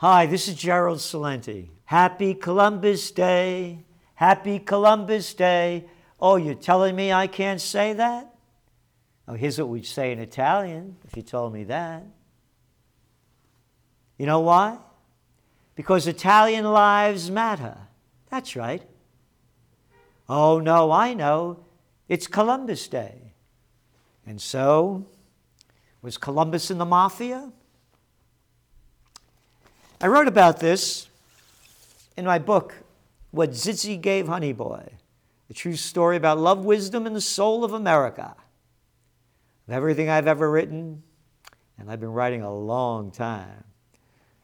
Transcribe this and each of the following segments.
Hi, this is Gerald Celente. Happy Columbus Day. Happy Columbus Day. Oh, you're telling me I can't say that? Oh, here's what we'd say in Italian if you told me that. You know why? Because Italian lives matter. That's right. Oh, no, I know. It's Columbus Day. And so, was Columbus in the mafia? I wrote about this in my book, What Zizzy Gave Honey Boy, the true story about love, wisdom, and the soul of America. Of everything I've ever written, and I've been writing a long time,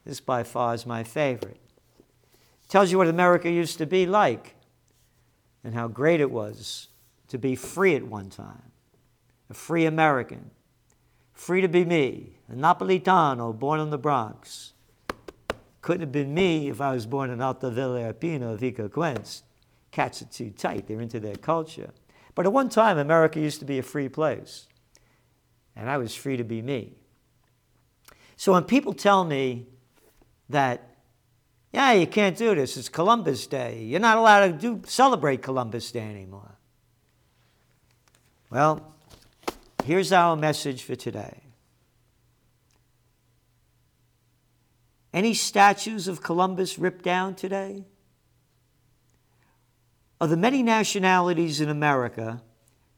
this by far is my favorite. It tells you what America used to be like and how great it was to be free at one time, a free American, free to be me, a Napolitano born in the Bronx. Couldn't have been me if I was born in Alta Villa Arpino, Vico Equense. Cats are too tight, they're into their culture. But at one time, America used to be a free place, and I was free to be me. So when people tell me that, yeah, you can't do this, it's Columbus Day, you're not allowed to do, celebrate Columbus Day anymore. Well, here's our message for today. Any statues of Columbus ripped down today? Of the many nationalities in America,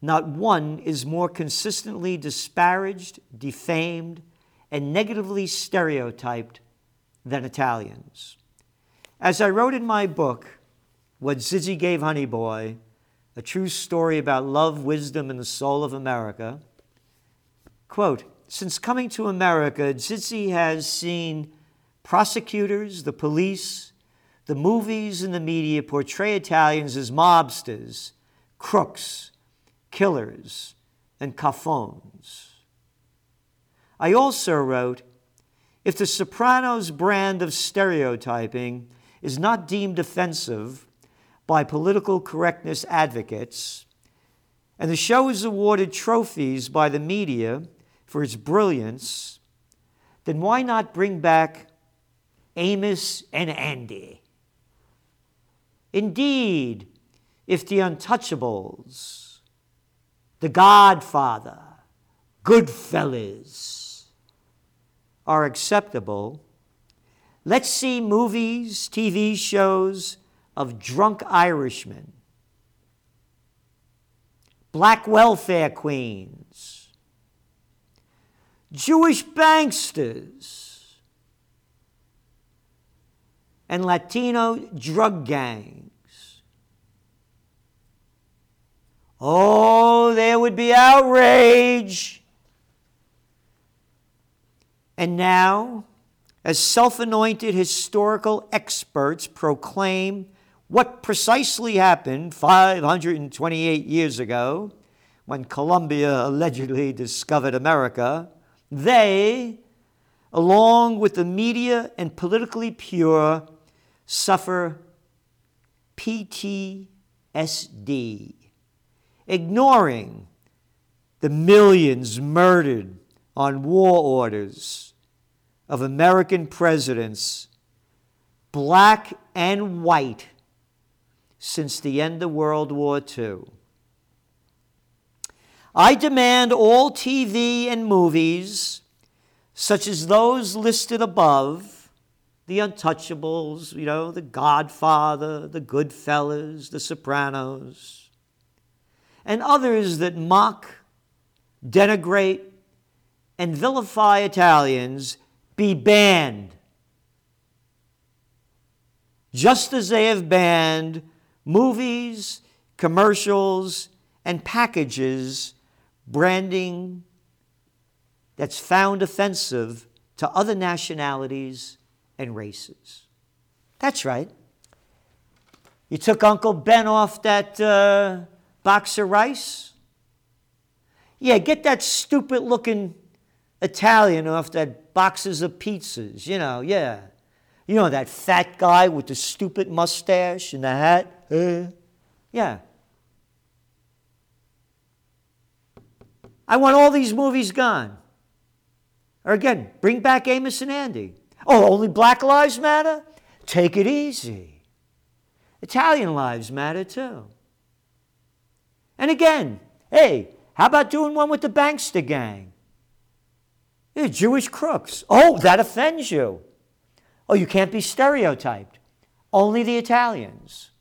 not one is more consistently disparaged, defamed, and negatively stereotyped than Italians. As I wrote in my book, What Zizzy Gave Honey Boy, a true story about love, wisdom, and the soul of America, quote, since coming to America, Zizzy has seen prosecutors, the police, the movies, and the media portray Italians as mobsters, crooks, killers, and caffones. I also wrote if the Sopranos brand of stereotyping is not deemed offensive by political correctness advocates, and the show is awarded trophies by the media for its brilliance, then why not bring back Amos and Andy? Indeed, if the Untouchables, The Godfather, Goodfellas, are acceptable, let's see movies, TV shows of drunk Irishmen, black welfare queens, Jewish banksters, and Latino drug gangs. Oh, there would be outrage and now, as self anointed historical experts proclaim what precisely happened 528 years ago when Columbia allegedly discovered America, they, along with the media and politically pure, suffer PTSD, ignoring the millions murdered on war orders of American presidents, black and white, since the end of World War II. I demand all TV and movies, such as those listed above, The Untouchables, you know, The Godfather, The Goodfellas, The Sopranos, and others that mock, denigrate, and vilify Italians be banned. Just as they have banned movies, commercials, and packages branding that's found offensive to other nationalities and races. That's right. You took Uncle Ben off that uh, box of rice? Yeah, get that stupid looking Italian off that boxes of pizzas, you know, yeah. You know, that fat guy with the stupid mustache and the hat? Uh, yeah. I want all these movies gone. Or again, bring back Amos and Andy. Oh, only black lives matter? Take it easy. Italian lives matter too. And again, hey, how about doing one with the Bankster gang? You're Jewish crooks. Oh, that offends you. Oh, you can't be stereotyped. Only the Italians.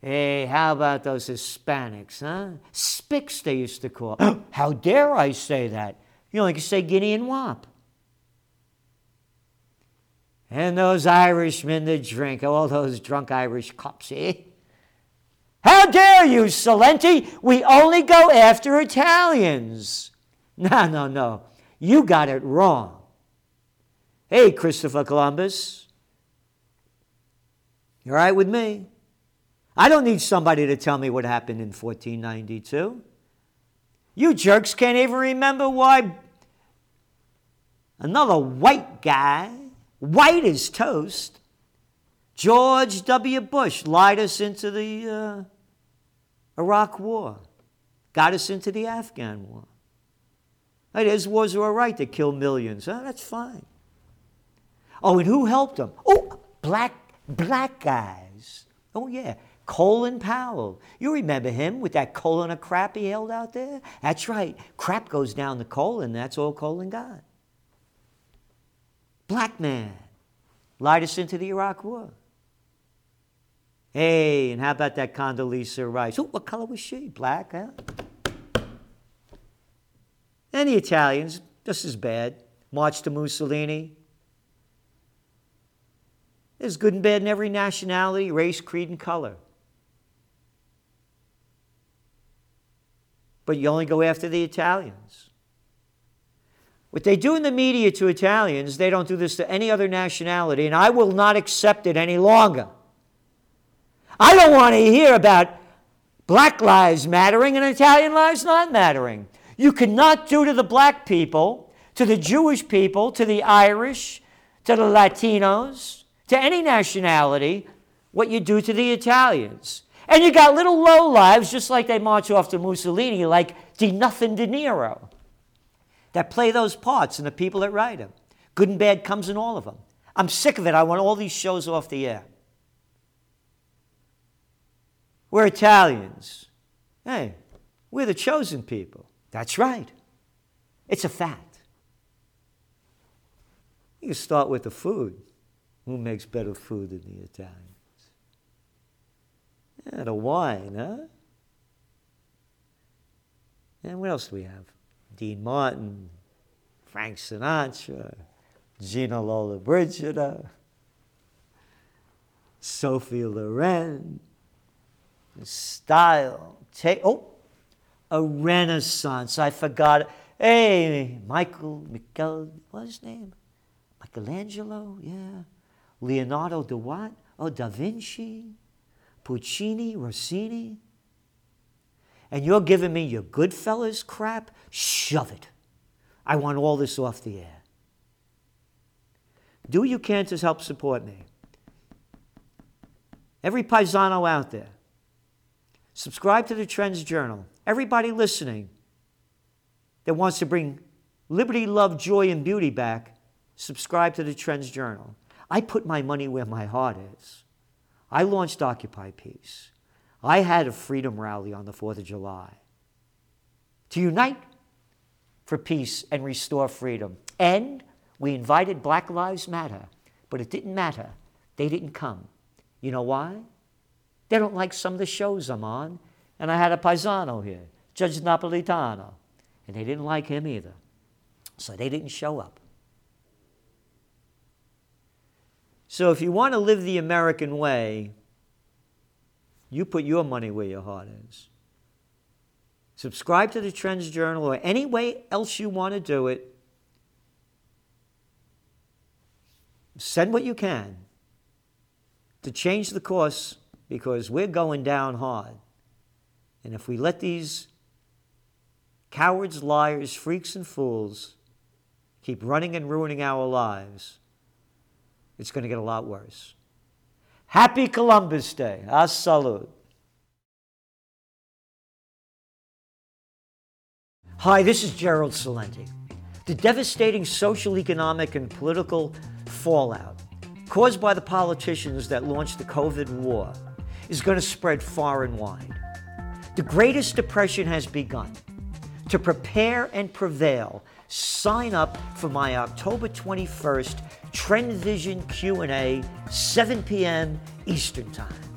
Hey, how about those Hispanics, huh? Spics, they used to call. how dare I say that? You only can say Guinea and Wop. And those Irishmen that drink, all those drunk Irish cops, eh? How dare you, Celente? We only go after Italians. No, no, no. You got it wrong. Hey, Christopher Columbus. You are right with me? I don't need somebody to tell me what happened in 1492. You jerks can't even remember why another white guy, white as toast, George W. Bush, lied us into the uh, Iraq War, got us into the Afghan War. Right, his wars were right to kill millions. Huh? That's fine. Oh, and who helped them? Oh, black black guys. Oh yeah, Colin Powell. You remember him with that colon of crap he held out there? That's right. Crap goes down the colon. That's all Colin got. Black man lied us into the Iraq War. Hey, and how about that Condoleezza Rice? Oh, what color was she? Black, huh? And the Italians, this is bad. March to Mussolini. There's good and bad in every nationality, race, creed, and color. But you only go after the Italians. What they do in the media to Italians, they don't do this to any other nationality, and I will not accept it any longer. I don't want to hear about black lives mattering and Italian lives not mattering. You cannot do to the black people, to the Jewish people, to the Irish, to the Latinos, to any nationality, what you do to the Italians. And you got little low lives, just like they march off to Mussolini, like De Nothing De Niro, that play those parts and the people that write them. Good and bad comes in all of them. I'm sick of it. I want all these shows off the air. We're Italians. Hey, we're the chosen people. That's right. It's a fact. You start with the food. Who makes better food than the Italians? Yeah, the wine, huh? And what else do we have? Dean Martin, Frank Sinatra, Gina Lollobrigida, Sophie Loren, style. Oh, a renaissance. I forgot. Hey, Michael, Michael, what's his name? Michelangelo, yeah. Leonardo da what? Oh, Da Vinci, Puccini, Rossini. And you're giving me your Goodfellas crap? Shove it. I want all this off the air. Do you to help support me. Every paisano out there, subscribe to the Trends Journal everybody listening that wants to bring liberty, love, joy, and beauty back, subscribe to the Trends Journal. I put my money where my heart is. I launched Occupy Peace. I had a freedom rally on the 4th of July to unite for peace and restore freedom. And we invited Black Lives Matter, but it didn't matter. They didn't come. You know why? They don't like some of the shows I'm on. And I had a paisano here, Judge Napolitano, and they didn't like him either. So they didn't show up. So if you want to live the American way, you put your money where your heart is. Subscribe to the Trends Journal or any way else you want to do it. Send what you can to change the course because we're going down hard. And if we let these cowards, liars, freaks, and fools keep running and ruining our lives, it's going to get a lot worse. Happy Columbus Day. A salute. Hi, this is Gerald Celente. The devastating social, economic, and political fallout caused by the politicians that launched the COVID war is going to spread far and wide. The greatest depression has begun. To prepare and prevail, sign up for my October 21st Trend Vision Q&A, 7 p.m. Eastern Time.